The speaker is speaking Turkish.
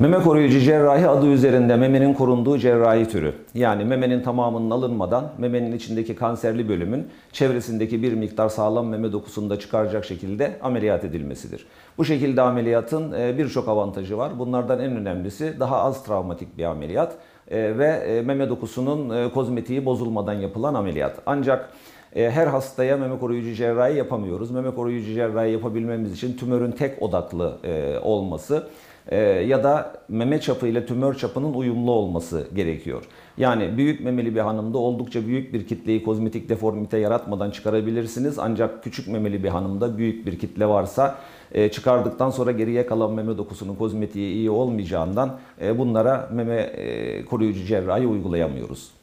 Meme koruyucu cerrahi adı üzerinde memenin korunduğu cerrahi türü. Yani memenin tamamının alınmadan memenin içindeki kanserli bölümün çevresindeki bir miktar sağlam meme dokusunu da çıkaracak şekilde ameliyat edilmesidir. Bu şekilde ameliyatın e, birçok avantajı var. Bunlardan en önemlisi daha az travmatik bir ameliyat e, ve e, meme dokusunun kozmetiği bozulmadan yapılan ameliyat. Ancak her hastaya meme koruyucu cerrahi yapamıyoruz. Meme koruyucu cerrahi yapabilmemiz için tümörün tek odaklı e, olması e, ya da meme çapı ile tümör çapının uyumlu olması gerekiyor. Yani büyük memeli bir hanımda oldukça büyük bir kitleyi kozmetik deformite yaratmadan çıkarabilirsiniz. Ancak küçük memeli bir hanımda büyük bir kitle varsa e, çıkardıktan sonra geriye kalan meme dokusunun kozmetiği iyi olmayacağından e, bunlara meme e, koruyucu cerrahi uygulayamıyoruz.